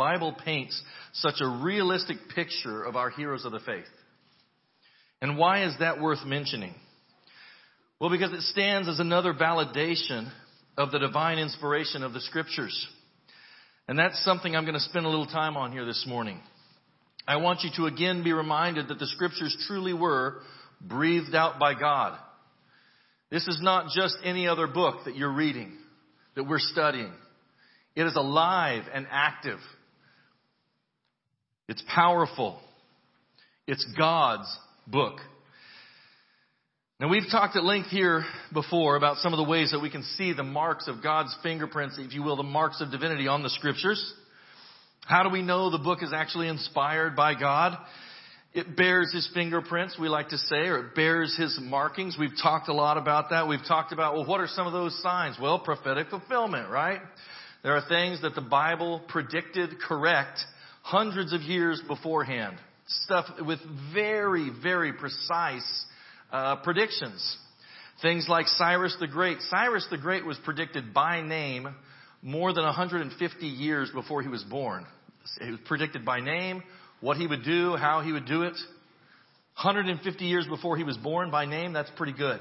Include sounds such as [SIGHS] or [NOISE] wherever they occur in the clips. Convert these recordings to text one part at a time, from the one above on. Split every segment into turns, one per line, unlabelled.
Bible paints such a realistic picture of our heroes of the faith. And why is that worth mentioning? Well, because it stands as another validation of the divine inspiration of the scriptures. And that's something I'm going to spend a little time on here this morning. I want you to again be reminded that the scriptures truly were breathed out by God. This is not just any other book that you're reading, that we're studying. It is alive and active. It's powerful. It's God's book. Now we've talked at length here before about some of the ways that we can see the marks of God's fingerprints, if you will, the marks of divinity on the scriptures. How do we know the book is actually inspired by God? It bears his fingerprints, we like to say, or it bears his markings. We've talked a lot about that. We've talked about, well, what are some of those signs? Well, prophetic fulfillment, right? There are things that the Bible predicted correct hundreds of years beforehand. Stuff with very, very precise uh, predictions. Things like Cyrus the Great. Cyrus the Great was predicted by name more than 150 years before he was born. It was predicted by name, what he would do, how he would do it. 150 years before he was born by name, that's pretty good.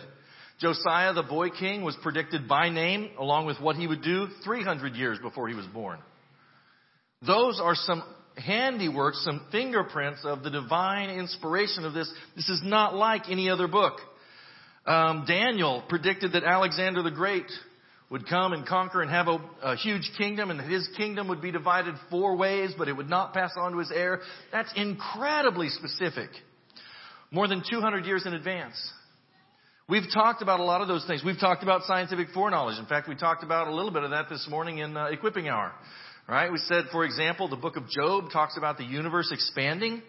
Josiah, the boy king, was predicted by name along with what he would do 300 years before he was born. Those are some handiwork, some fingerprints of the divine inspiration of this. This is not like any other book. Um, Daniel predicted that Alexander the Great would come and conquer and have a, a huge kingdom and his kingdom would be divided four ways, but it would not pass on to his heir. That's incredibly specific. More than 200 years in advance. We've talked about a lot of those things. We've talked about scientific foreknowledge. In fact, we talked about a little bit of that this morning in uh, equipping hour. Right? We said, for example, the book of Job talks about the universe expanding,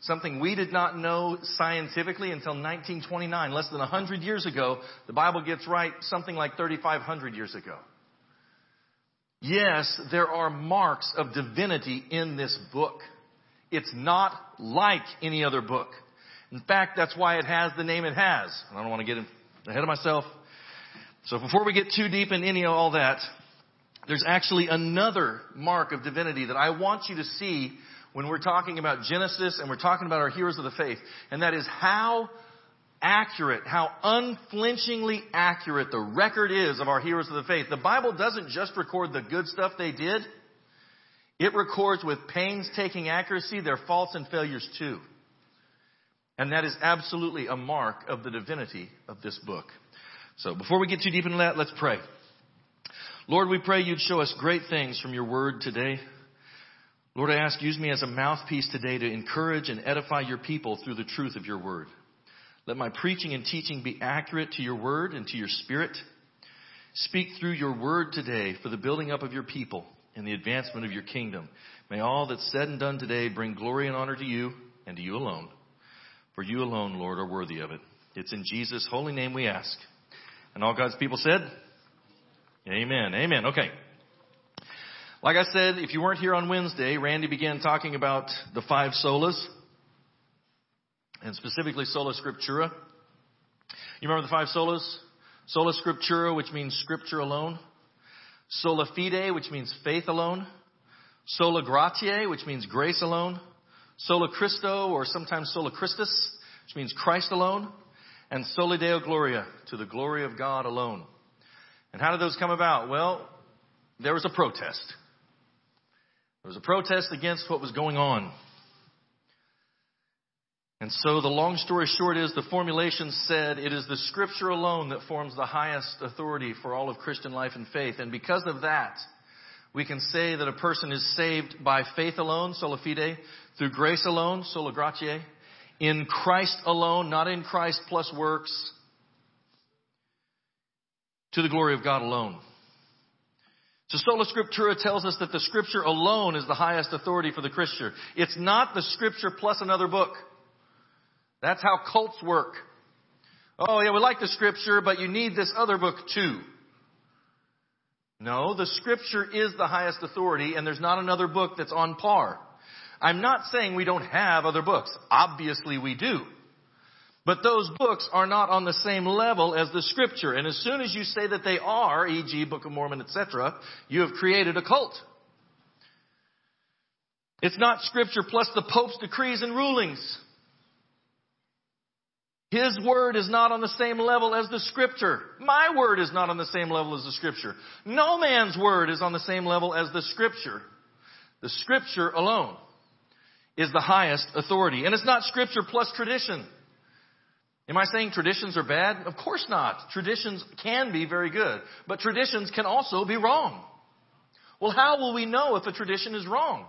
something we did not know scientifically until 1929, less than 100 years ago. The Bible gets right something like 3,500 years ago. Yes, there are marks of divinity in this book. It's not like any other book. In fact, that's why it has the name it has. I don't want to get ahead of myself. So before we get too deep in any of all that, there's actually another mark of divinity that I want you to see when we're talking about Genesis and we're talking about our heroes of the faith. And that is how accurate, how unflinchingly accurate the record is of our heroes of the faith. The Bible doesn't just record the good stuff they did. It records with painstaking accuracy their faults and failures too. And that is absolutely a mark of the divinity of this book. So before we get too deep into that, let's pray. Lord, we pray you'd show us great things from your word today. Lord, I ask, use me as a mouthpiece today to encourage and edify your people through the truth of your word. Let my preaching and teaching be accurate to your word and to your spirit. Speak through your word today for the building up of your people and the advancement of your kingdom. May all that's said and done today bring glory and honor to you and to you alone. For you alone, Lord, are worthy of it. It's in Jesus' holy name we ask. And all God's people said, Amen. Amen. Okay. Like I said, if you weren't here on Wednesday, Randy began talking about the five solas, and specifically sola scriptura. You remember the five solas? Sola scriptura, which means scripture alone. Sola fide, which means faith alone. Sola gratia, which means grace alone. Sola Christo, or sometimes sola Christus, which means Christ alone. And soli Deo gloria, to the glory of God alone. And how did those come about? Well, there was a protest. There was a protest against what was going on. And so the long story short is the formulation said it is the scripture alone that forms the highest authority for all of Christian life and faith. And because of that, we can say that a person is saved by faith alone, sola fide, through grace alone, sola gratia, in Christ alone, not in Christ plus works, to the glory of God alone. So sola scriptura tells us that the scripture alone is the highest authority for the Christian. It's not the scripture plus another book. That's how cults work. Oh yeah, we like the scripture, but you need this other book too. No, the scripture is the highest authority and there's not another book that's on par. I'm not saying we don't have other books. Obviously we do. But those books are not on the same level as the scripture. And as soon as you say that they are, e.g. Book of Mormon, etc., you have created a cult. It's not scripture plus the Pope's decrees and rulings. His word is not on the same level as the scripture. My word is not on the same level as the scripture. No man's word is on the same level as the scripture. The scripture alone is the highest authority. And it's not scripture plus tradition. Am I saying traditions are bad? Of course not. Traditions can be very good, but traditions can also be wrong. Well, how will we know if a tradition is wrong?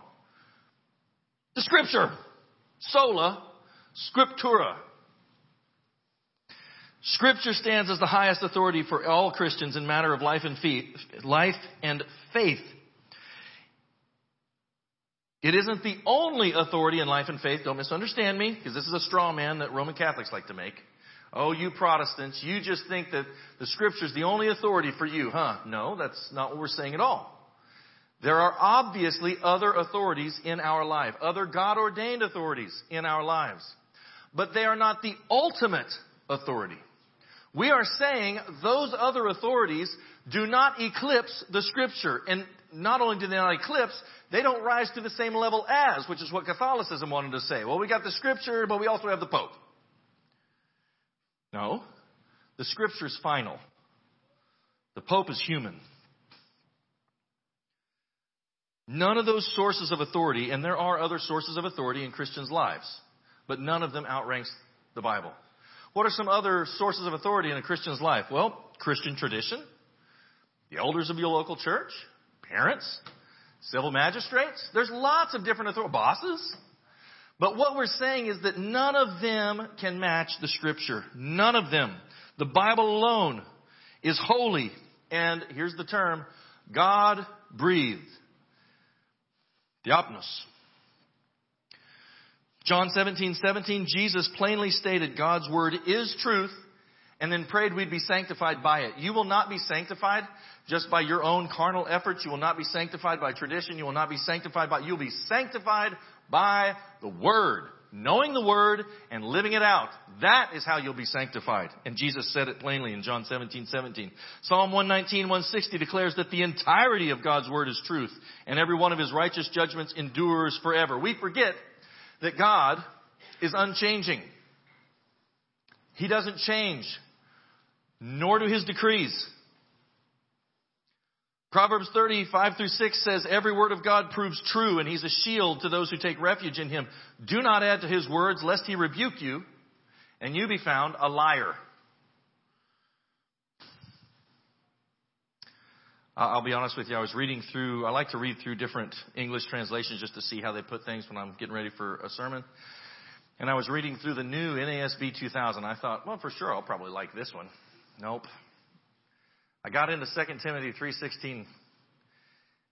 The scripture. Sola scriptura. Scripture stands as the highest authority for all Christians in matter of life and, faith, life and faith. It isn't the only authority in life and faith. Don't misunderstand me, because this is a straw man that Roman Catholics like to make. Oh, you Protestants, you just think that the Scripture is the only authority for you, huh? No, that's not what we're saying at all. There are obviously other authorities in our life, other God ordained authorities in our lives. But they are not the ultimate authority. We are saying those other authorities do not eclipse the scripture. And not only do they not eclipse, they don't rise to the same level as, which is what Catholicism wanted to say. Well, we got the scripture, but we also have the Pope. No. The scripture is final. The Pope is human. None of those sources of authority, and there are other sources of authority in Christians' lives, but none of them outranks the Bible. What are some other sources of authority in a Christian's life? Well, Christian tradition, the elders of your local church, parents, civil magistrates. There's lots of different authority, bosses. But what we're saying is that none of them can match the scripture. None of them. The Bible alone is holy. And here's the term, God breathed. Theopneustos. John 17, 17, Jesus plainly stated God's word is truth and then prayed we'd be sanctified by it. You will not be sanctified just by your own carnal efforts. You will not be sanctified by tradition. You will not be sanctified by, you'll be sanctified by the Word. Knowing the Word and living it out. That is how you'll be sanctified. And Jesus said it plainly in John 17, 17. Psalm 119, 160 declares that the entirety of God's Word is truth and every one of His righteous judgments endures forever. We forget that God is unchanging. He doesn't change, nor do His decrees. Proverbs 35 through 6 says, Every word of God proves true, and he's a shield to those who take refuge in him. Do not add to his words, lest he rebuke you, and you be found a liar. I'll be honest with you, I was reading through, I like to read through different English translations just to see how they put things when I'm getting ready for a sermon. And I was reading through the new NASB 2000. I thought, well, for sure, I'll probably like this one. Nope. I got into 2 Timothy 3.16.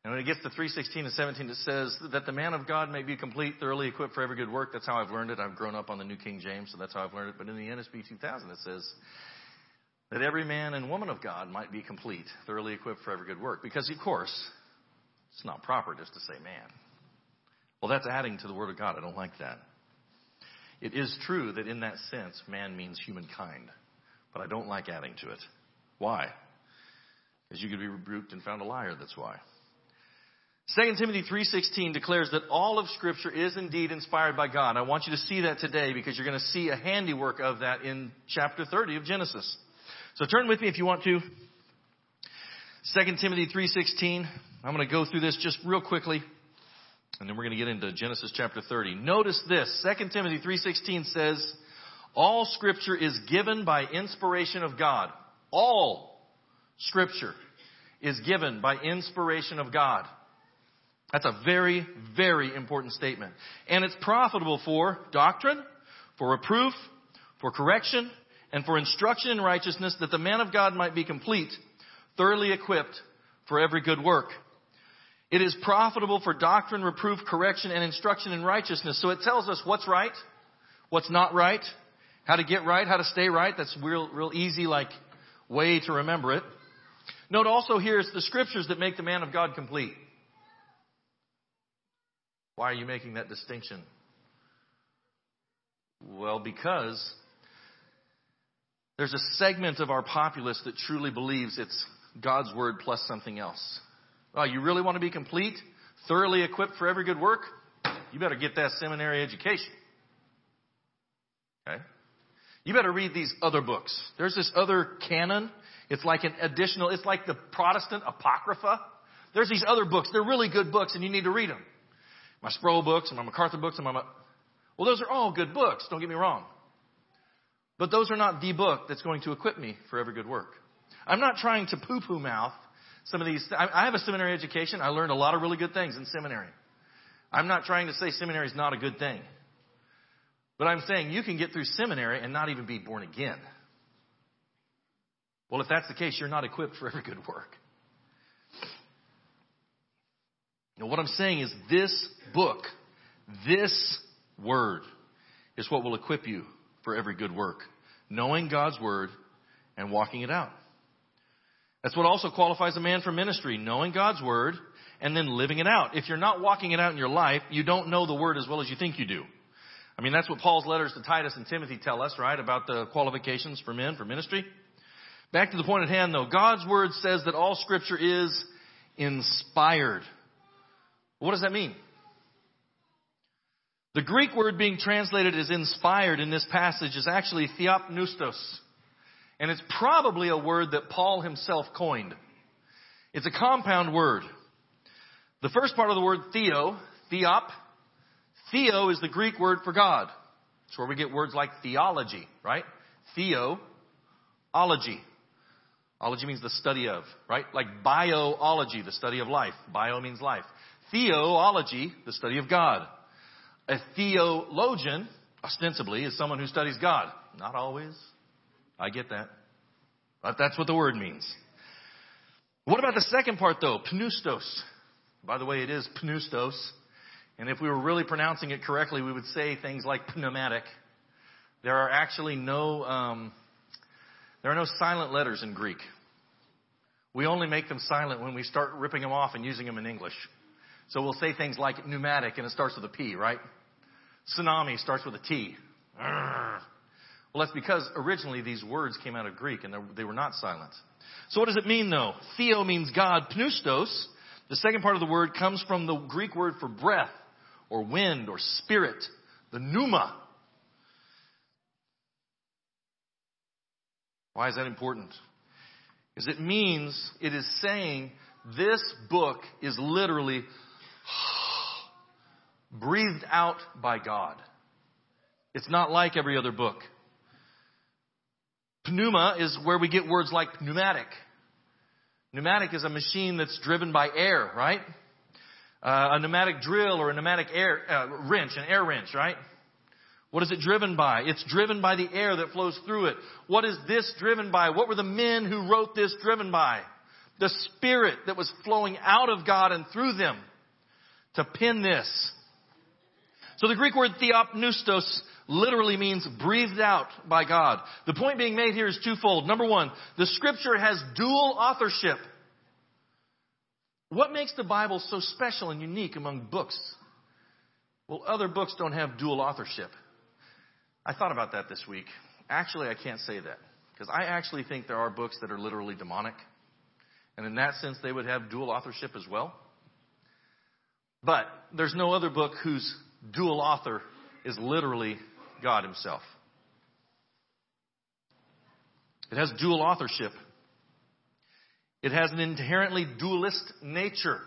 And when it gets to 3.16 and 17, it says that the man of God may be complete, thoroughly equipped for every good work. That's how I've learned it. I've grown up on the New King James, so that's how I've learned it. But in the NASB 2000, it says that every man and woman of God might be complete, thoroughly equipped for every good work. Because, of course, it's not proper just to say man. Well, that's adding to the Word of God. I don't like that. It is true that in that sense, man means humankind. But I don't like adding to it. Why? Because you could be rebuked and found a liar, that's why. 2 Timothy 3:16 declares that all of scripture is indeed inspired by God. I want you to see that today because you're going to see a handiwork of that in chapter 30 of Genesis. So turn with me if you want to. 2 Timothy 3:16. I'm going to go through this just real quickly and then we're going to get into Genesis chapter 30. Notice this. 2 Timothy 3:16 says, "All scripture is given by inspiration of God." All Scripture is given by inspiration of God. That's a very, very important statement. And it's profitable for doctrine, for reproof, for correction, and for instruction in righteousness that the man of God might be complete, thoroughly equipped for every good work. It is profitable for doctrine, reproof, correction, and instruction in righteousness. So it tells us what's right, what's not right, how to get right, how to stay right. That's real, real easy, like, way to remember it. Note also here it's the scriptures that make the man of God complete. Why are you making that distinction? Well, because there's a segment of our populace that truly believes it's God's word plus something else. Oh, you really want to be complete, thoroughly equipped for every good work? you better get that seminary education. Okay? You better read these other books. There's this other canon. It's like an additional, it's like the Protestant Apocrypha. There's these other books. They're really good books and you need to read them. My Sproul books and my MacArthur books and my, well, those are all good books. Don't get me wrong. But those are not the book that's going to equip me for every good work. I'm not trying to poo-poo mouth some of these. I have a seminary education. I learned a lot of really good things in seminary. I'm not trying to say seminary is not a good thing. But I'm saying you can get through seminary and not even be born again. Well, if that's the case, you're not equipped for every good work. Now, what I'm saying is this book, this word, is what will equip you for every good work. Knowing God's word and walking it out. That's what also qualifies a man for ministry, knowing God's word and then living it out. If you're not walking it out in your life, you don't know the word as well as you think you do. I mean, that's what Paul's letters to Titus and Timothy tell us, right? About the qualifications for men for ministry. Back to the point at hand though. God's word says that all scripture is inspired. What does that mean? The Greek word being translated as inspired in this passage is actually theopneustos. And it's probably a word that Paul himself coined. It's a compound word. The first part of the word theo, theop, theo is the Greek word for God. It's where we get words like theology, right? Theo, ology. Ology means the study of, right? Like biology, the study of life. Bio means life. Theology, the study of God. A theologian, ostensibly, is someone who studies God. Not always. I get that. But that's what the word means. What about the second part though? Pneustos. By the way, it is pneustos. And if we were really pronouncing it correctly, we would say things like pneumatic. There are actually no, um, there are no silent letters in Greek. We only make them silent when we start ripping them off and using them in English. So we'll say things like pneumatic and it starts with a P, right? Tsunami starts with a T. Well, that's because originally these words came out of Greek and they were not silent. So what does it mean though? Theo means God. Pneustos, the second part of the word comes from the Greek word for breath or wind or spirit, the pneuma. Why is that important? Because it means, it is saying this book is literally [SIGHS] breathed out by God. It's not like every other book. Pneuma is where we get words like pneumatic. Pneumatic is a machine that's driven by air, right? Uh, a pneumatic drill or a pneumatic air uh, wrench, an air wrench, right? What is it driven by? It's driven by the air that flows through it. What is this driven by? What were the men who wrote this driven by? The spirit that was flowing out of God and through them to pen this. So the Greek word theopneustos literally means breathed out by God. The point being made here is twofold. Number one, the scripture has dual authorship. What makes the Bible so special and unique among books? Well, other books don't have dual authorship. I thought about that this week. Actually, I can't say that because I actually think there are books that are literally demonic. And in that sense, they would have dual authorship as well. But there's no other book whose dual author is literally God Himself. It has dual authorship. It has an inherently dualist nature.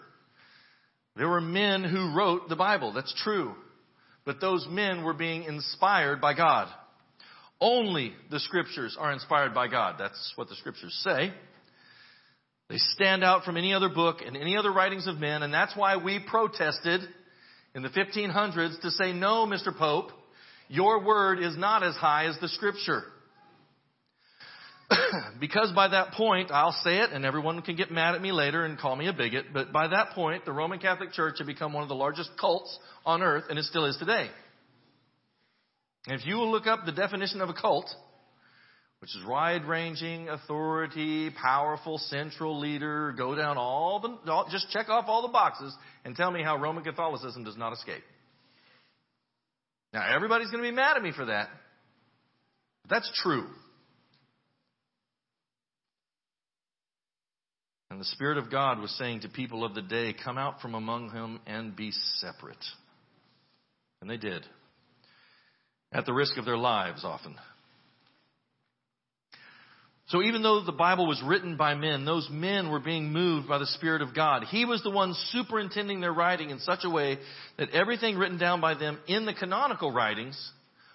There were men who wrote the Bible. That's true. But those men were being inspired by God. Only the scriptures are inspired by God. That's what the scriptures say. They stand out from any other book and any other writings of men, and that's why we protested in the 1500s to say, no, Mr. Pope, your word is not as high as the scripture. [COUGHS] because by that point, I'll say it, and everyone can get mad at me later and call me a bigot, but by that point, the Roman Catholic Church had become one of the largest cults on earth, and it still is today. And if you will look up the definition of a cult, which is wide ranging authority, powerful central leader, go down all the, all, just check off all the boxes and tell me how Roman Catholicism does not escape. Now everybody's going to be mad at me for that. But that's true. And the Spirit of God was saying to people of the day, come out from among him and be separate. And they did. At the risk of their lives, often. So even though the Bible was written by men, those men were being moved by the Spirit of God. He was the one superintending their writing in such a way that everything written down by them in the canonical writings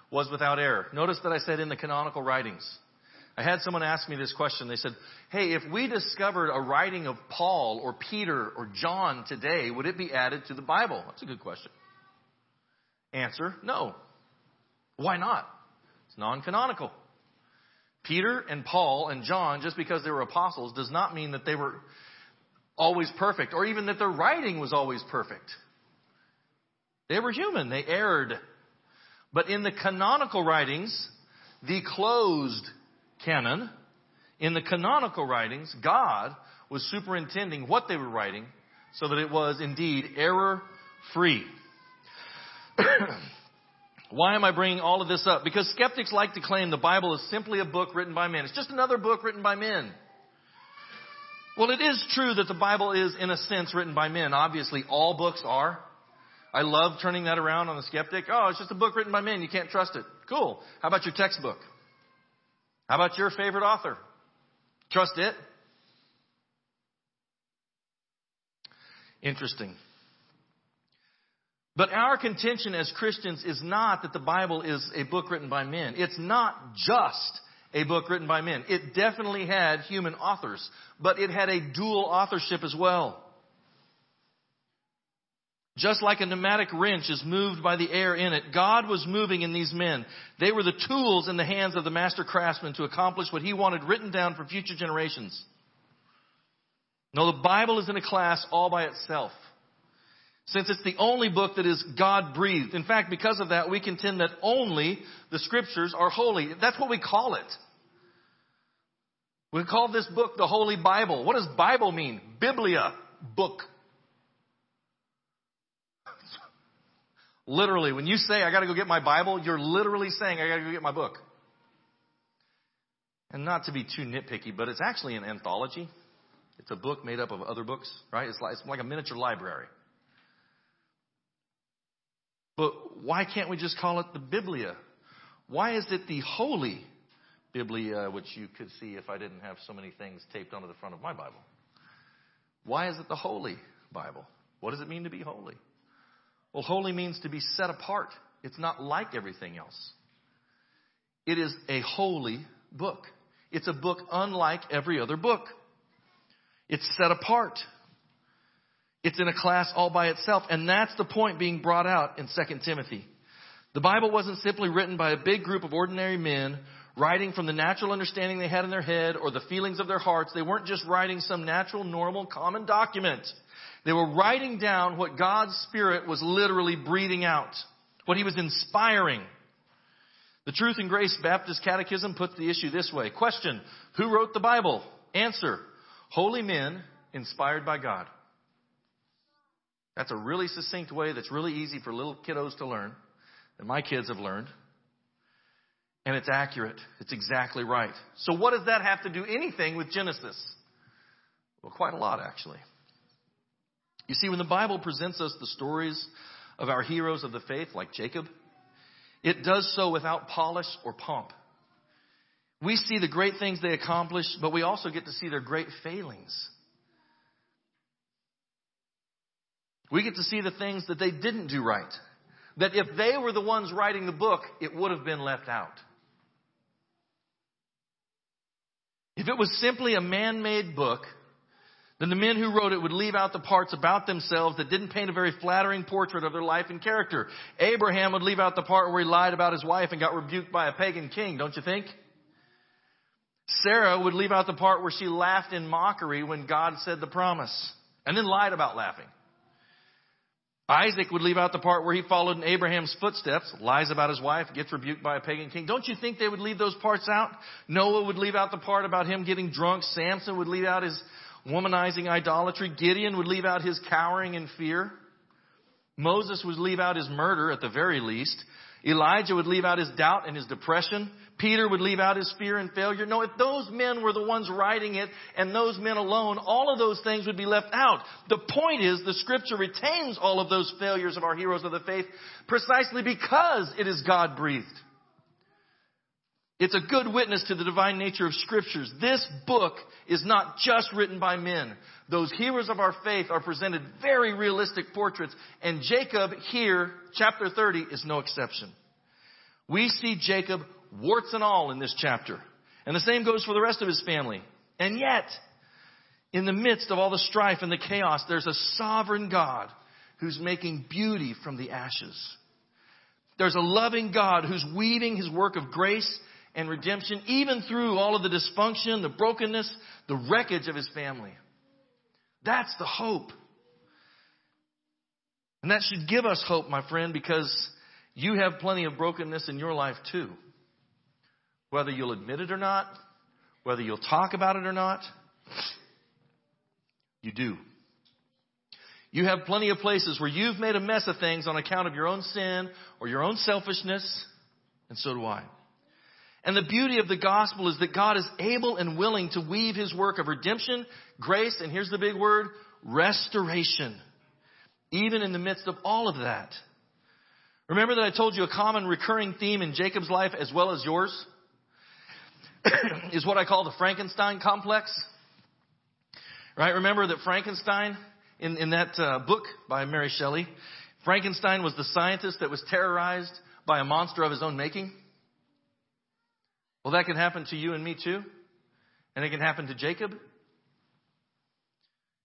was without error. Notice that I said in the canonical writings. I had someone ask me this question. They said, Hey, if we discovered a writing of Paul or Peter or John today, would it be added to the Bible? That's a good question. Answer, no. Why not? It's non-canonical. Peter and Paul and John, just because they were apostles, does not mean that they were always perfect or even that their writing was always perfect. They were human. They erred. But in the canonical writings, the closed canon, in the canonical writings, God was superintending what they were writing so that it was indeed error free. [CLEARS THROAT] Why am I bringing all of this up? Because skeptics like to claim the Bible is simply a book written by men. It's just another book written by men. Well, it is true that the Bible is, in a sense, written by men. Obviously, all books are. I love turning that around on the skeptic. Oh, it's just a book written by men. You can't trust it. Cool. How about your textbook? How about your favorite author? Trust it? Interesting. But our contention as Christians is not that the Bible is a book written by men. It's not just a book written by men. It definitely had human authors, but it had a dual authorship as well. Just like a pneumatic wrench is moved by the air in it, God was moving in these men. They were the tools in the hands of the master craftsman to accomplish what he wanted written down for future generations. No, the Bible is in a class all by itself. Since it's the only book that is God breathed. In fact, because of that, we contend that only the scriptures are holy. That's what we call it. We call this book the Holy Bible. What does Bible mean? Biblia, book. Literally, when you say, I gotta go get my Bible, you're literally saying, I gotta go get my book. And not to be too nitpicky, but it's actually an anthology. It's a book made up of other books, right? It's like, it's like a miniature library. But why can't we just call it the Biblia? Why is it the Holy Biblia, which you could see if I didn't have so many things taped onto the front of my Bible? Why is it the Holy Bible? What does it mean to be holy? Well, holy means to be set apart. It's not like everything else. It is a holy book. It's a book unlike every other book. It's set apart. It's in a class all by itself. And that's the point being brought out in 2 Timothy. The Bible wasn't simply written by a big group of ordinary men writing from the natural understanding they had in their head or the feelings of their hearts. They weren't just writing some natural, normal, common document. They were writing down what God's Spirit was literally breathing out, what He was inspiring. The Truth and Grace Baptist Catechism puts the issue this way. Question, who wrote the Bible? Answer, holy men inspired by God. That's a really succinct way that's really easy for little kiddos to learn, that my kids have learned. And it's accurate. It's exactly right. So what does that have to do anything with Genesis? Well, quite a lot actually. You see, when the Bible presents us the stories of our heroes of the faith, like Jacob, it does so without polish or pomp. We see the great things they accomplished, but we also get to see their great failings. We get to see the things that they didn't do right. That if they were the ones writing the book, it would have been left out. If it was simply a man-made book, then the men who wrote it would leave out the parts about themselves that didn't paint a very flattering portrait of their life and character. Abraham would leave out the part where he lied about his wife and got rebuked by a pagan king, don't you think? Sarah would leave out the part where she laughed in mockery when God said the promise and then lied about laughing. Isaac would leave out the part where he followed in Abraham's footsteps, lies about his wife, gets rebuked by a pagan king. Don't you think they would leave those parts out? Noah would leave out the part about him getting drunk. Samson would leave out his womanizing idolatry. Gideon would leave out his cowering in fear. Moses would leave out his murder at the very least. Elijah would leave out his doubt and his depression. Peter would leave out his fear and failure. No, if those men were the ones writing it and those men alone, all of those things would be left out. The point is the scripture retains all of those failures of our heroes of the faith precisely because it is God breathed. It's a good witness to the divine nature of scriptures. This book is not just written by men. Those heroes of our faith are presented very realistic portraits, and Jacob here, chapter 30, is no exception. We see Jacob warts and all in this chapter. And the same goes for the rest of his family. And yet, in the midst of all the strife and the chaos, there's a sovereign God who's making beauty from the ashes. There's a loving God who's weaving his work of grace and redemption even through all of the dysfunction, the brokenness, the wreckage of his family. That's the hope. And that should give us hope, my friend, because you have plenty of brokenness in your life too. Whether you'll admit it or not, whether you'll talk about it or not, you do. You have plenty of places where you've made a mess of things on account of your own sin or your own selfishness, and so do I. And the beauty of the gospel is that God is able and willing to weave his work of redemption, grace, and here's the big word, restoration, even in the midst of all of that. Remember that I told you a common recurring theme in Jacob's life as well as yours? [COUGHS] is what I call the Frankenstein complex. Right? Remember that Frankenstein, in, in that uh, book by Mary Shelley, Frankenstein was the scientist that was terrorized by a monster of his own making. Well, that can happen to you and me too. And it can happen to Jacob.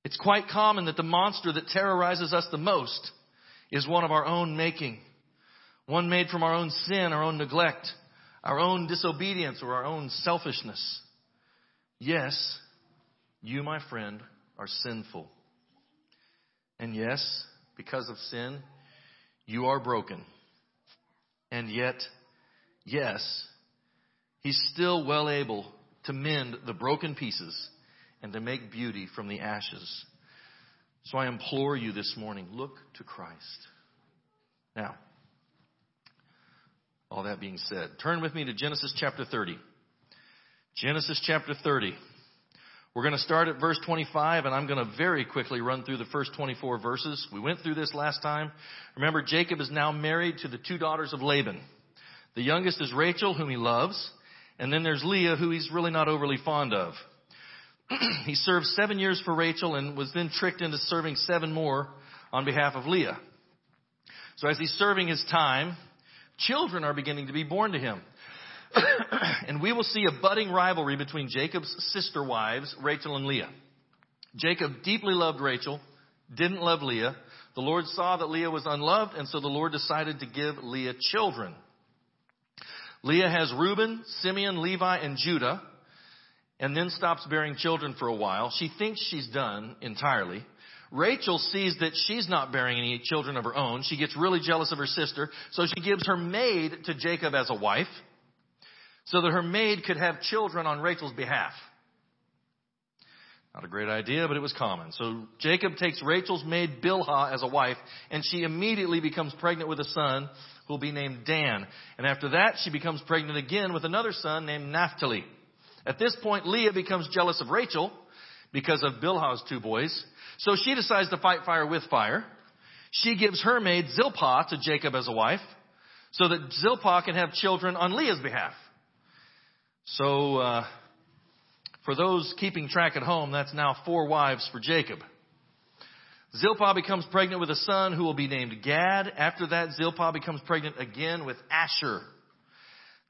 It's quite common that the monster that terrorizes us the most is one of our own making. One made from our own sin, our own neglect, our own disobedience or our own selfishness. Yes, you, my friend, are sinful. And yes, because of sin, you are broken. And yet, yes, He's still well able to mend the broken pieces and to make beauty from the ashes. So I implore you this morning, look to Christ. Now, all that being said, turn with me to Genesis chapter 30. Genesis chapter 30. We're going to start at verse 25 and I'm going to very quickly run through the first 24 verses. We went through this last time. Remember, Jacob is now married to the two daughters of Laban. The youngest is Rachel, whom he loves, and then there's Leah, who he's really not overly fond of. [CLEARS THROAT] he served seven years for Rachel and was then tricked into serving seven more on behalf of Leah. So as he's serving his time, Children are beginning to be born to him. [COUGHS] and we will see a budding rivalry between Jacob's sister wives, Rachel and Leah. Jacob deeply loved Rachel, didn't love Leah. The Lord saw that Leah was unloved, and so the Lord decided to give Leah children. Leah has Reuben, Simeon, Levi, and Judah, and then stops bearing children for a while. She thinks she's done entirely. Rachel sees that she's not bearing any children of her own. She gets really jealous of her sister, so she gives her maid to Jacob as a wife so that her maid could have children on Rachel's behalf. Not a great idea, but it was common. So Jacob takes Rachel's maid Bilhah as a wife, and she immediately becomes pregnant with a son who will be named Dan. And after that, she becomes pregnant again with another son named Naphtali. At this point, Leah becomes jealous of Rachel because of Bilhah's two boys, so she decides to fight fire with fire. She gives her maid Zilpah to Jacob as a wife so that Zilpah can have children on Leah's behalf. So, uh, for those keeping track at home, that's now four wives for Jacob. Zilpah becomes pregnant with a son who will be named Gad. After that, Zilpah becomes pregnant again with Asher.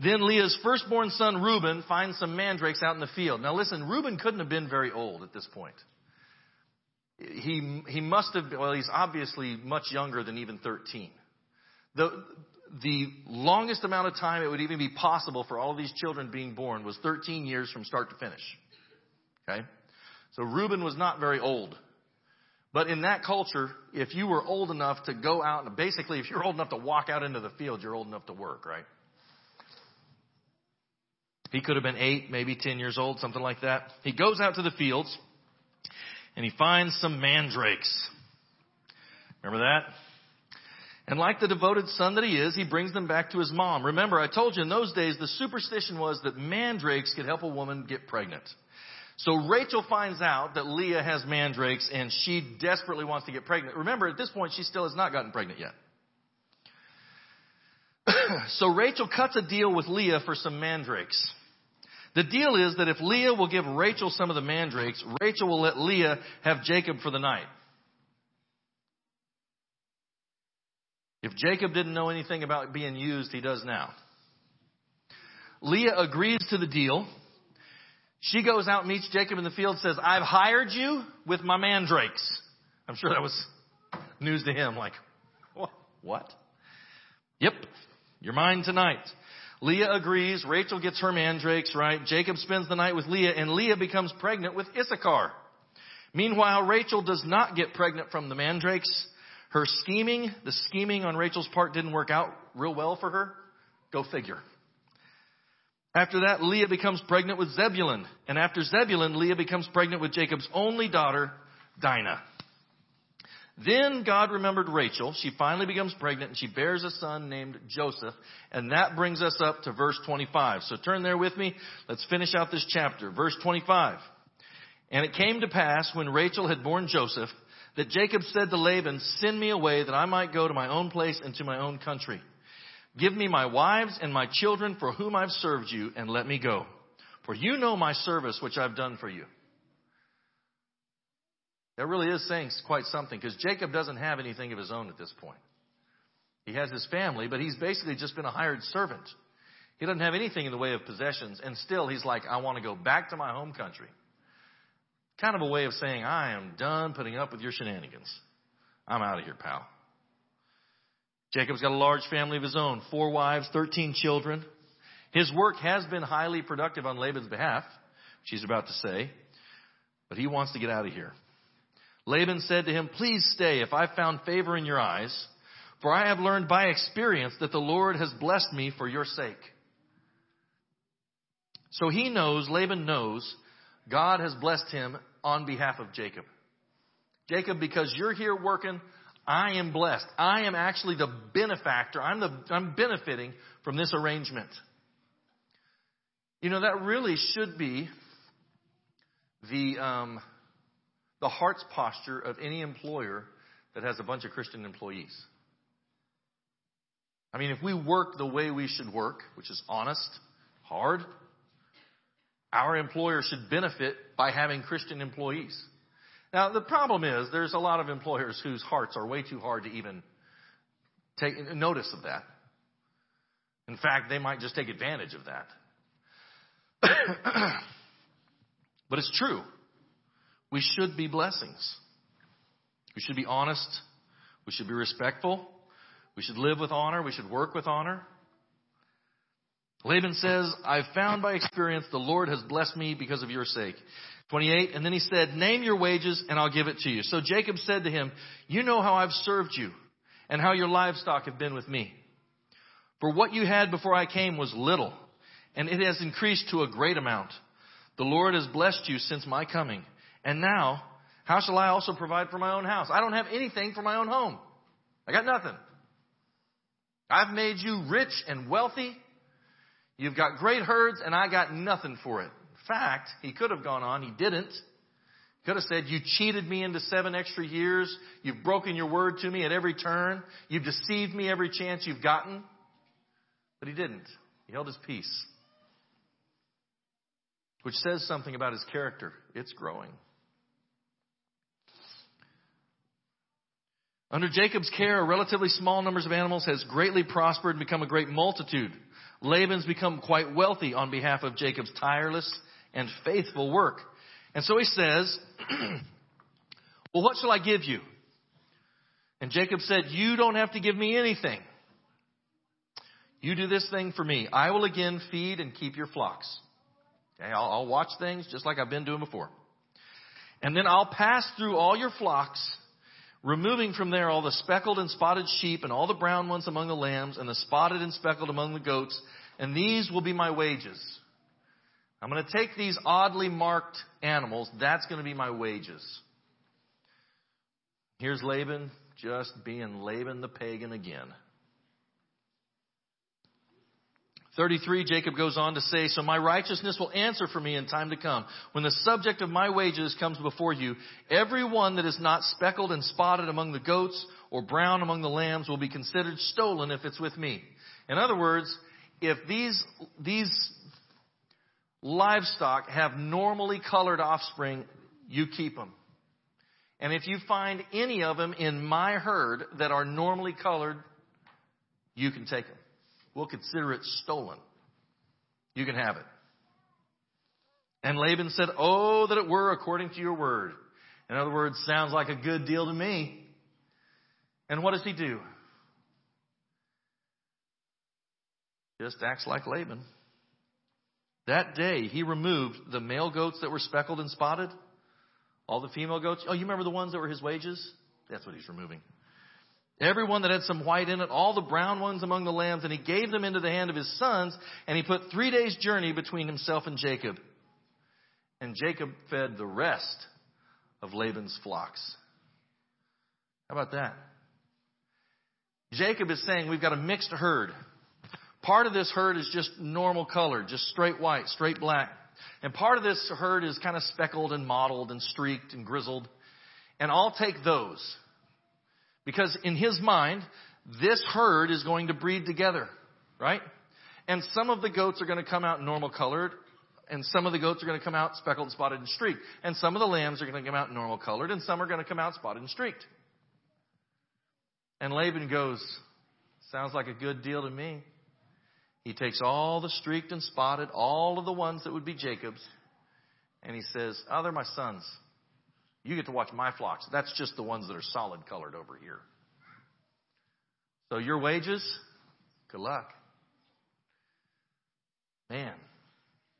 Then Leah's firstborn son Reuben finds some mandrakes out in the field. Now listen, Reuben couldn't have been very old at this point he, he must have, well, he's obviously much younger than even 13. The, the longest amount of time it would even be possible for all of these children being born was 13 years from start to finish. Okay? So Reuben was not very old. But in that culture, if you were old enough to go out and basically if you're old enough to walk out into the field, you're old enough to work, right? He could have been eight, maybe 10 years old, something like that. He goes out to the fields and he finds some mandrakes. Remember that? And like the devoted son that he is, he brings them back to his mom. Remember, I told you in those days the superstition was that mandrakes could help a woman get pregnant. So Rachel finds out that Leah has mandrakes and she desperately wants to get pregnant. Remember, at this point, she still has not gotten pregnant yet. [CLEARS THROAT] so Rachel cuts a deal with Leah for some mandrakes. The deal is that if Leah will give Rachel some of the mandrakes, Rachel will let Leah have Jacob for the night. If Jacob didn't know anything about being used, he does now. Leah agrees to the deal. She goes out meets Jacob in the field, says, I've hired you with my mandrakes. I'm sure that was news to him, like, what? Yep, you're mine tonight. Leah agrees. Rachel gets her mandrakes, right? Jacob spends the night with Leah, and Leah becomes pregnant with Issachar. Meanwhile, Rachel does not get pregnant from the mandrakes. Her scheming, the scheming on Rachel's part didn't work out real well for her. Go figure. After that, Leah becomes pregnant with Zebulun. And after Zebulun, Leah becomes pregnant with Jacob's only daughter, Dinah. Then God remembered Rachel. She finally becomes pregnant and she bears a son named Joseph. And that brings us up to verse 25. So turn there with me. Let's finish out this chapter. Verse 25. And it came to pass when Rachel had borne Joseph that Jacob said to Laban, Send me away that I might go to my own place and to my own country. Give me my wives and my children for whom I've served you, and let me go. For you know my service which I've done for you. That really is saying quite something because Jacob doesn't have anything of his own at this point. He has his family, but he's basically just been a hired servant. He doesn't have anything in the way of possessions, and still he's like, I want to go back to my home country. Kind of a way of saying, I am done putting up with your shenanigans. I'm out of here, pal. Jacob's got a large family of his own, four wives, 13 children. His work has been highly productive on Laban's behalf, she's about to say, but he wants to get out of here. Laban said to him, Please stay if I've found favor in your eyes, for I have learned by experience that the Lord has blessed me for your sake. So he knows, Laban knows, God has blessed him on behalf of Jacob. Jacob, because you're here working, I am blessed. I am actually the benefactor. I'm the, I'm benefiting from this arrangement. You know, that really should be the, um, the heart's posture of any employer that has a bunch of Christian employees. I mean, if we work the way we should work, which is honest, hard, our employer should benefit by having Christian employees. Now, the problem is there's a lot of employers whose hearts are way too hard to even take notice of that. In fact, they might just take advantage of that. [COUGHS] but it's true. We should be blessings. We should be honest. We should be respectful. We should live with honor. We should work with honor. Laban says, I've found by experience the Lord has blessed me because of your sake. 28, and then he said, Name your wages and I'll give it to you. So Jacob said to him, You know how I've served you and how your livestock have been with me. For what you had before I came was little, and it has increased to a great amount. The Lord has blessed you since my coming. And now, how shall I also provide for my own house? I don't have anything for my own home. I got nothing. I've made you rich and wealthy. You've got great herds, and I got nothing for it. In fact, he could have gone on. He didn't. He could have said, You cheated me into seven extra years. You've broken your word to me at every turn. You've deceived me every chance you've gotten. But he didn't. He held his peace, which says something about his character. It's growing. Under Jacob's care, a relatively small numbers of animals has greatly prospered and become a great multitude. Laban's become quite wealthy on behalf of Jacob's tireless and faithful work. And so he says, [CLEARS THROAT] Well, what shall I give you? And Jacob said, You don't have to give me anything. You do this thing for me. I will again feed and keep your flocks. Okay, I'll, I'll watch things just like I've been doing before. And then I'll pass through all your flocks removing from there all the speckled and spotted sheep and all the brown ones among the lambs and the spotted and speckled among the goats, and these will be my wages. I'm going to take these oddly marked animals. That's going to be my wages. Here's Laban just being Laban the pagan again. 33, Jacob goes on to say, So my righteousness will answer for me in time to come. When the subject of my wages comes before you, every one that is not speckled and spotted among the goats or brown among the lambs will be considered stolen if it's with me. In other words, if these, these livestock have normally colored offspring, you keep them. And if you find any of them in my herd that are normally colored, you can take them. We'll consider it stolen. You can have it. And Laban said, Oh, that it were according to your word. In other words, sounds like a good deal to me. And what does he do? Just acts like Laban. That day, he removed the male goats that were speckled and spotted, all the female goats. Oh, you remember the ones that were his wages? That's what he's removing. Everyone that had some white in it, all the brown ones among the lambs, and he gave them into the hand of his sons, and he put three days' journey between himself and Jacob. And Jacob fed the rest of Laban's flocks. How about that? Jacob is saying we've got a mixed herd. Part of this herd is just normal color, just straight white, straight black. And part of this herd is kind of speckled and mottled and streaked and grizzled. And I'll take those. Because in his mind, this herd is going to breed together, right? And some of the goats are going to come out normal colored, and some of the goats are going to come out speckled, spotted, and streaked. And some of the lambs are going to come out normal colored, and some are going to come out spotted and streaked. And Laban goes, Sounds like a good deal to me. He takes all the streaked and spotted, all of the ones that would be Jacob's, and he says, Oh, they're my sons. You get to watch my flocks. That's just the ones that are solid colored over here. So your wages, good luck. Man,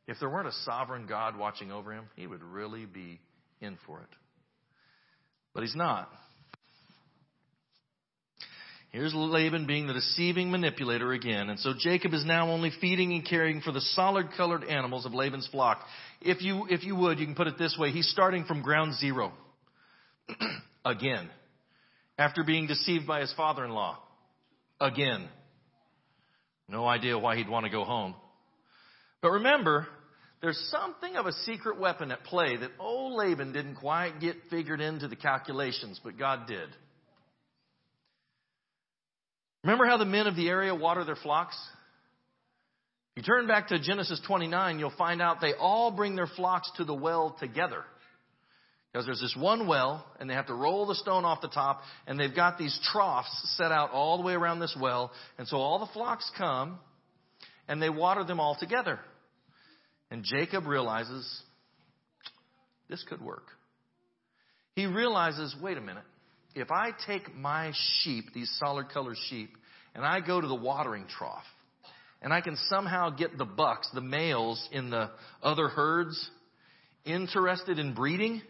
if there weren't a sovereign God watching over him, he would really be in for it. But he's not. Here's Laban being the deceiving manipulator again. And so Jacob is now only feeding and caring for the solid colored animals of Laban's flock. If you, if you would, you can put it this way. He's starting from ground zero. [CLEARS THROAT] again. After being deceived by his father-in-law. Again. No idea why he'd want to go home. But remember, there's something of a secret weapon at play that old Laban didn't quite get figured into the calculations, but God did. Remember how the men of the area water their flocks? If you turn back to Genesis 29, you'll find out they all bring their flocks to the well together. Because there's this one well, and they have to roll the stone off the top, and they've got these troughs set out all the way around this well. And so all the flocks come, and they water them all together. And Jacob realizes this could work. He realizes, wait a minute, if I take my sheep, these solid colored sheep, and I go to the watering trough, and I can somehow get the bucks, the males in the other herds, interested in breeding,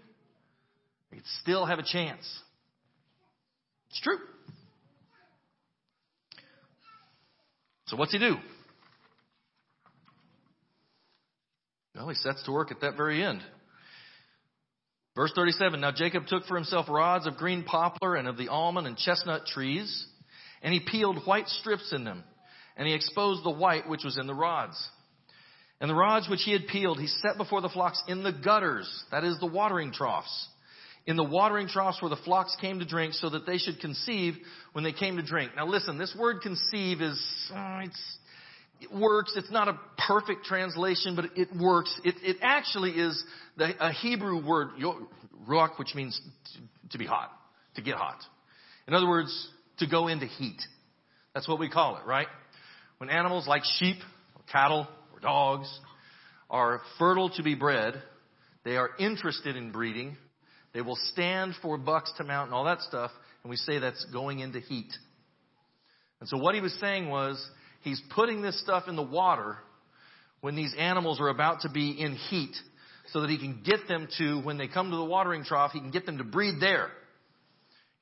they still have a chance. It's true. So what's he do? Well, he sets to work at that very end. Verse 37, Now Jacob took for himself rods of green poplar and of the almond and chestnut trees, and he peeled white strips in them, and he exposed the white which was in the rods. And the rods which he had peeled, he set before the flocks in the gutters, that is the watering troughs, in the watering troughs where the flocks came to drink, so that they should conceive when they came to drink. Now listen, this word conceive is, uh, it's, it works. It's not a perfect translation, but it works. It, it actually is the, a Hebrew word, ruach, which means to be hot, to get hot. In other words, to go into heat. That's what we call it, right? When animals like sheep, or cattle, or dogs are fertile to be bred, they are interested in breeding. They will stand for bucks to mount and all that stuff, and we say that's going into heat. And so what he was saying was, He's putting this stuff in the water when these animals are about to be in heat so that he can get them to, when they come to the watering trough, he can get them to breed there.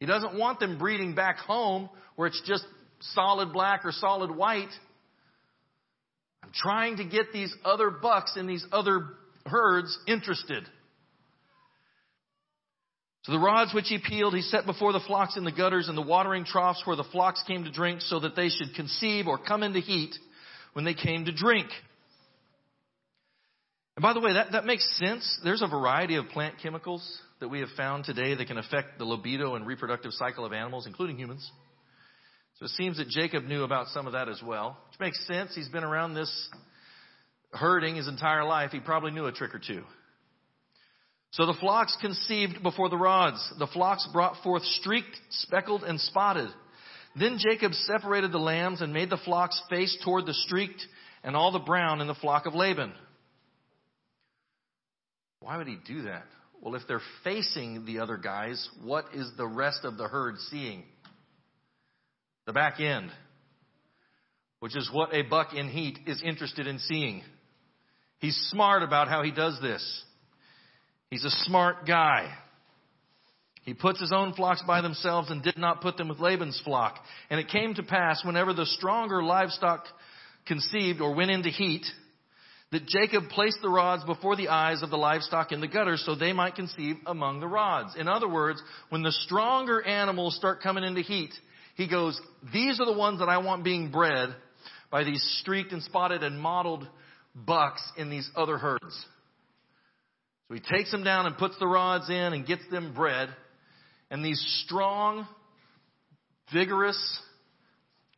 He doesn't want them breeding back home where it's just solid black or solid white. I'm trying to get these other bucks in these other herds interested. So the rods which he peeled, he set before the flocks in the gutters and the watering troughs where the flocks came to drink so that they should conceive or come into heat when they came to drink. And by the way, that, that makes sense. There's a variety of plant chemicals that we have found today that can affect the libido and reproductive cycle of animals, including humans. So it seems that Jacob knew about some of that as well, which makes sense. He's been around this herding his entire life. He probably knew a trick or two. So the flocks conceived before the rods. The flocks brought forth streaked, speckled, and spotted. Then Jacob separated the lambs and made the flocks face toward the streaked and all the brown in the flock of Laban. Why would he do that? Well, if they're facing the other guys, what is the rest of the herd seeing? The back end, which is what a buck in heat is interested in seeing. He's smart about how he does this. He's a smart guy. He puts his own flocks by themselves and did not put them with Laban's flock. And it came to pass whenever the stronger livestock conceived or went into heat, that Jacob placed the rods before the eyes of the livestock in the gutter so they might conceive among the rods. In other words, when the stronger animals start coming into heat, he goes, these are the ones that I want being bred by these streaked and spotted and mottled bucks in these other herds. So he takes them down and puts the rods in and gets them bred. And these strong, vigorous,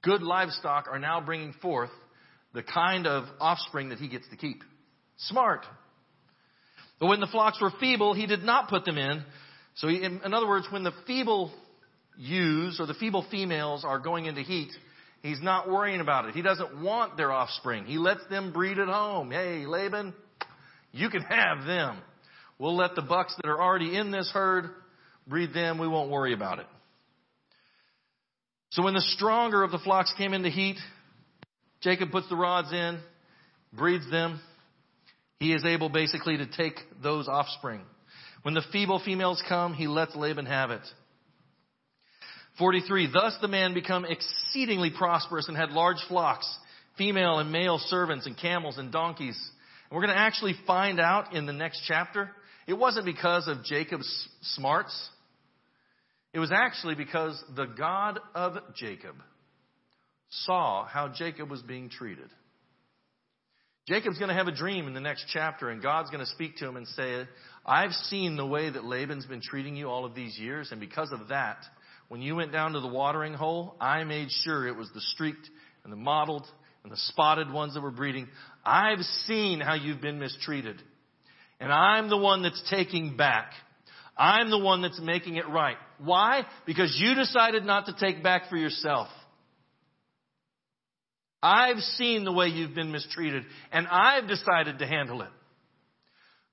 good livestock are now bringing forth the kind of offspring that he gets to keep. Smart. But when the flocks were feeble, he did not put them in. So he, in other words, when the feeble ewes or the feeble females are going into heat, he's not worrying about it. He doesn't want their offspring. He lets them breed at home. Hey, Laban, you can have them. We'll let the bucks that are already in this herd breed them. We won't worry about it. So when the stronger of the flocks came into heat, Jacob puts the rods in, breeds them. He is able basically to take those offspring. When the feeble females come, he lets Laban have it. 43. Thus the man become exceedingly prosperous and had large flocks, female and male servants and camels and donkeys. And we're going to actually find out in the next chapter it wasn't because of Jacob's smarts. It was actually because the God of Jacob saw how Jacob was being treated. Jacob's going to have a dream in the next chapter, and God's going to speak to him and say, I've seen the way that Laban's been treating you all of these years, and because of that, when you went down to the watering hole, I made sure it was the streaked and the mottled and the spotted ones that were breeding. I've seen how you've been mistreated. And I'm the one that's taking back. I'm the one that's making it right. Why? Because you decided not to take back for yourself. I've seen the way you've been mistreated, and I've decided to handle it.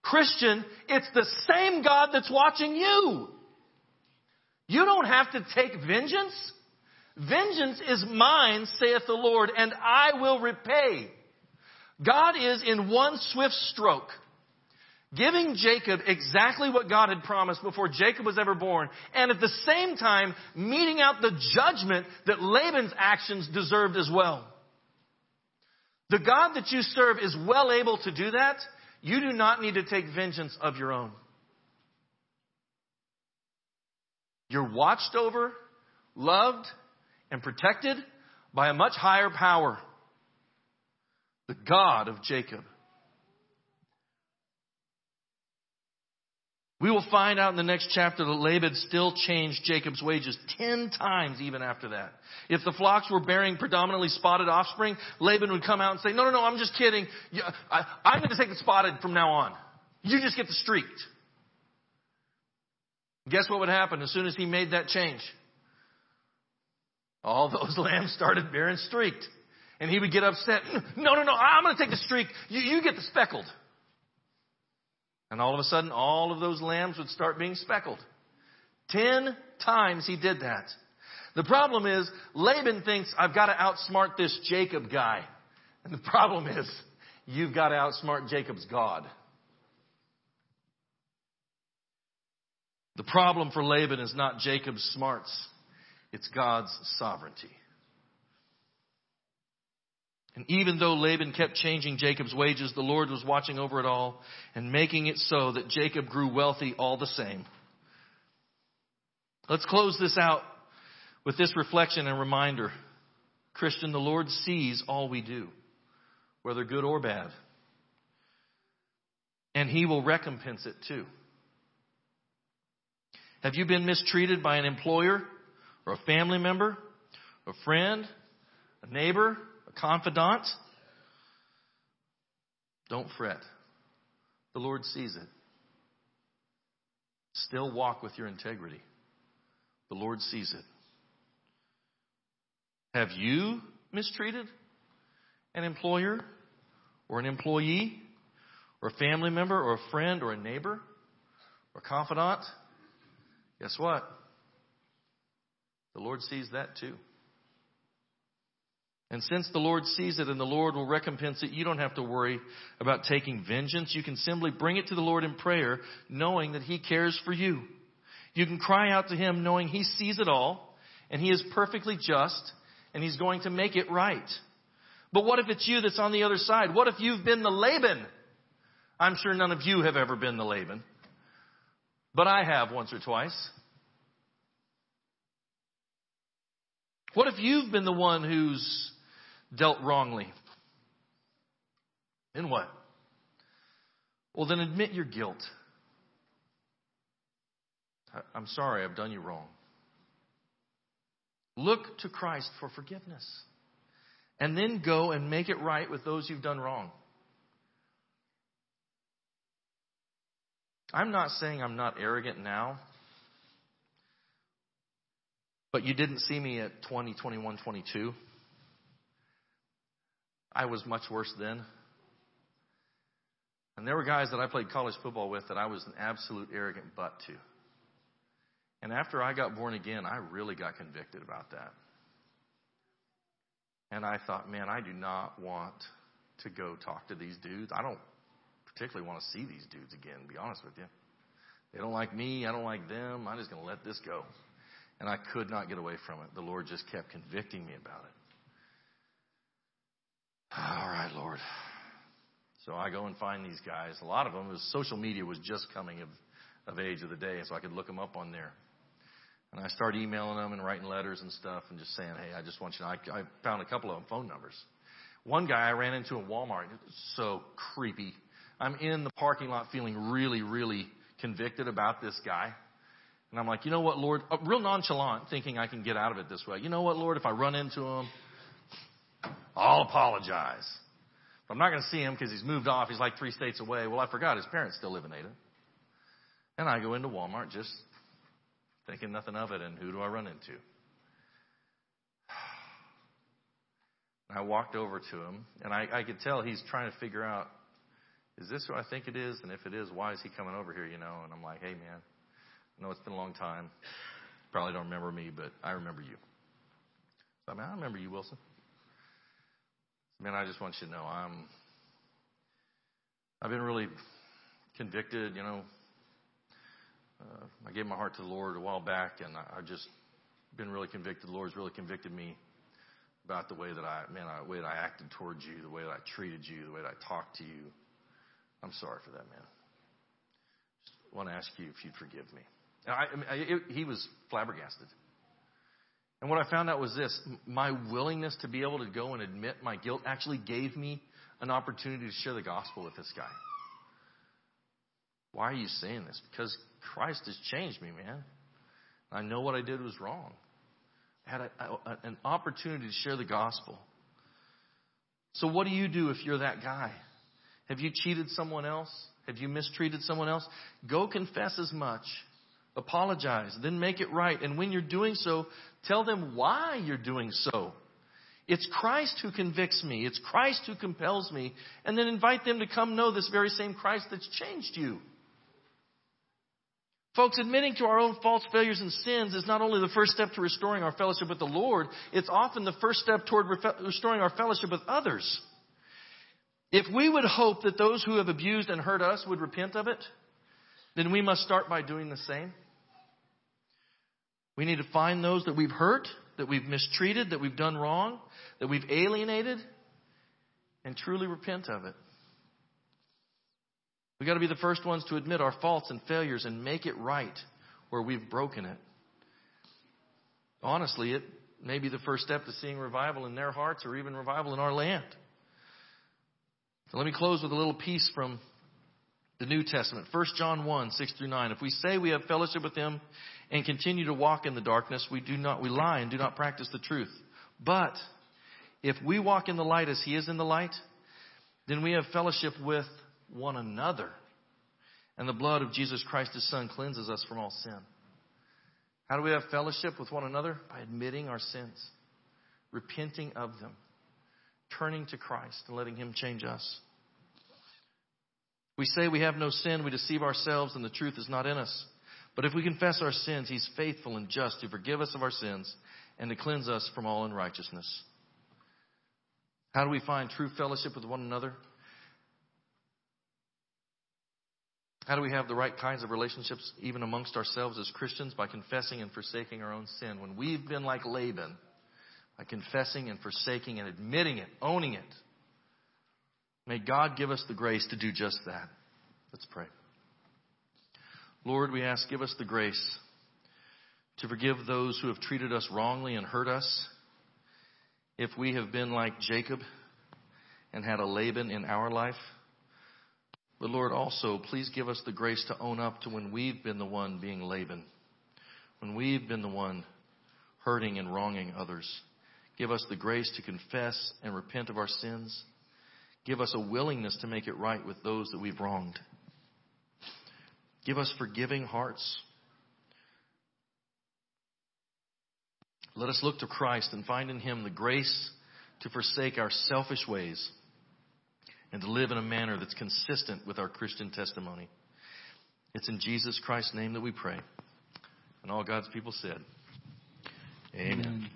Christian, it's the same God that's watching you. You don't have to take vengeance. Vengeance is mine, saith the Lord, and I will repay. God is in one swift stroke giving Jacob exactly what God had promised before Jacob was ever born, and at the same time meting out the judgment that Laban's actions deserved as well. The God that you serve is well able to do that. You do not need to take vengeance of your own. You're watched over, loved, and protected by a much higher power. The God of Jacob. We will find out in the next chapter that Laban still changed Jacob's wages ten times even after that. If the flocks were bearing predominantly spotted offspring, Laban would come out and say, no, no, no, I'm just kidding. I'm going to take the spotted from now on. You just get the streaked. Guess what would happen as soon as he made that change? All those [LAUGHS] lambs started bearing streaked. And he would get upset. No, no, no, I'm going to take the streak. You, you get the speckled. And all of a sudden, all of those lambs would start being speckled. Ten times he did that. The problem is, Laban thinks, I've got to outsmart this Jacob guy. And the problem is, you've got to outsmart Jacob's God. The problem for Laban is not Jacob's smarts, it's God's sovereignty. And even though Laban kept changing Jacob's wages, the Lord was watching over it all and making it so that Jacob grew wealthy all the same. Let's close this out with this reflection and reminder. Christian, the Lord sees all we do, whether good or bad. And He will recompense it too. Have you been mistreated by an employer or a family member, a friend, a neighbor, confidant? Don't fret. The Lord sees it. Still walk with your integrity. The Lord sees it. Have you mistreated an employer or an employee or a family member or a friend or a neighbor or a confidant? Guess what? The Lord sees that too. And since the Lord sees it and the Lord will recompense it, you don't have to worry about taking vengeance. You can simply bring it to the Lord in prayer, knowing that He cares for you. You can cry out to Him knowing He sees it all and He is perfectly just and He's going to make it right. But what if it's you that's on the other side? What if you've been the Laban? I'm sure none of you have ever been the Laban. But I have once or twice. What if you've been the one who's dealt wrongly? Then what? Well, then admit your guilt. I'm sorry, I've done you wrong. Look to Christ for forgiveness. And then go and make it right with those you've done wrong. I'm not saying I'm not arrogant now, but you didn't see me at 20, 21, 22. I was much worse then. And there were guys that I played college football with that I was an absolute arrogant butt to. And after I got born again, I really got convicted about that. And I thought, man, I do not want to go talk to these dudes. I don't particularly want to see these dudes again, to be honest with you. They don't like me. I don't like them. I'm just going to let this go. And I could not get away from it. The Lord just kept convicting me about it. All right, Lord. So I go and find these guys. A lot of them, was social media was just coming of, of age of the day, so I could look them up on there. And I start emailing them and writing letters and stuff and just saying, hey, I just want you to. I, I found a couple of them phone numbers. One guy I ran into in Walmart, so creepy. I'm in the parking lot feeling really, really convicted about this guy. And I'm like, you know what, Lord? Uh, real nonchalant, thinking I can get out of it this way. You know what, Lord? If I run into him, I'll apologize. But I'm not going to see him because he's moved off. He's like three states away. Well, I forgot his parents still live in Ada. And I go into Walmart just thinking nothing of it. And who do I run into? [SIGHS] I walked over to him, and I, I could tell he's trying to figure out, is this who I think it is? And if it is, why is he coming over here, you know? And I'm like, hey, man, I know it's been a long time. Probably don't remember me, but I remember you. So, I mean, I remember you, Wilson. Man, I just want you to know I'm. I've been really convicted. You know, uh, I gave my heart to the Lord a while back, and I, I've just been really convicted. The Lord's really convicted me about the way that I, man, the way that I acted towards you, the way that I treated you, the way that I talked to you. I'm sorry for that, man. Just want to ask you if you'd forgive me. I, I mean, I, it, he was flabbergasted. And what I found out was this my willingness to be able to go and admit my guilt actually gave me an opportunity to share the gospel with this guy. Why are you saying this? Because Christ has changed me, man. I know what I did was wrong. I had a, a, an opportunity to share the gospel. So, what do you do if you're that guy? Have you cheated someone else? Have you mistreated someone else? Go confess as much Apologize, then make it right. And when you're doing so, tell them why you're doing so. It's Christ who convicts me. It's Christ who compels me. And then invite them to come know this very same Christ that's changed you. Folks, admitting to our own faults, failures, and sins is not only the first step to restoring our fellowship with the Lord, it's often the first step toward restoring our fellowship with others. If we would hope that those who have abused and hurt us would repent of it, then we must start by doing the same. We need to find those that we've hurt, that we've mistreated, that we've done wrong, that we've alienated, and truly repent of it. We've got to be the first ones to admit our faults and failures and make it right where we've broken it. honestly, it may be the first step to seeing revival in their hearts or even revival in our land. So let me close with a little piece from the New Testament. 1 John 1, 6 through 9. If we say we have fellowship with him and continue to walk in the darkness, we do not, we lie and do not practice the truth. But if we walk in the light as he is in the light, then we have fellowship with one another. And the blood of Jesus Christ, his son, cleanses us from all sin. How do we have fellowship with one another? By admitting our sins, repenting of them, turning to Christ and letting him change us. We say we have no sin, we deceive ourselves, and the truth is not in us. But if we confess our sins, He's faithful and just to forgive us of our sins and to cleanse us from all unrighteousness. How do we find true fellowship with one another? How do we have the right kinds of relationships even amongst ourselves as Christians? By confessing and forsaking our own sin. When we've been like Laban, by confessing and forsaking and admitting it, owning it. May God give us the grace to do just that. Let's pray. Lord, we ask, give us the grace to forgive those who have treated us wrongly and hurt us. If we have been like Jacob and had a Laban in our life, but Lord, also, please give us the grace to own up to when we've been the one being Laban, when we've been the one hurting and wronging others. Give us the grace to confess and repent of our sins. Give us a willingness to make it right with those that we've wronged. Give us forgiving hearts. Let us look to Christ and find in Him the grace to forsake our selfish ways and to live in a manner that's consistent with our Christian testimony. It's in Jesus Christ's name that we pray. And all God's people said, Amen. Amen.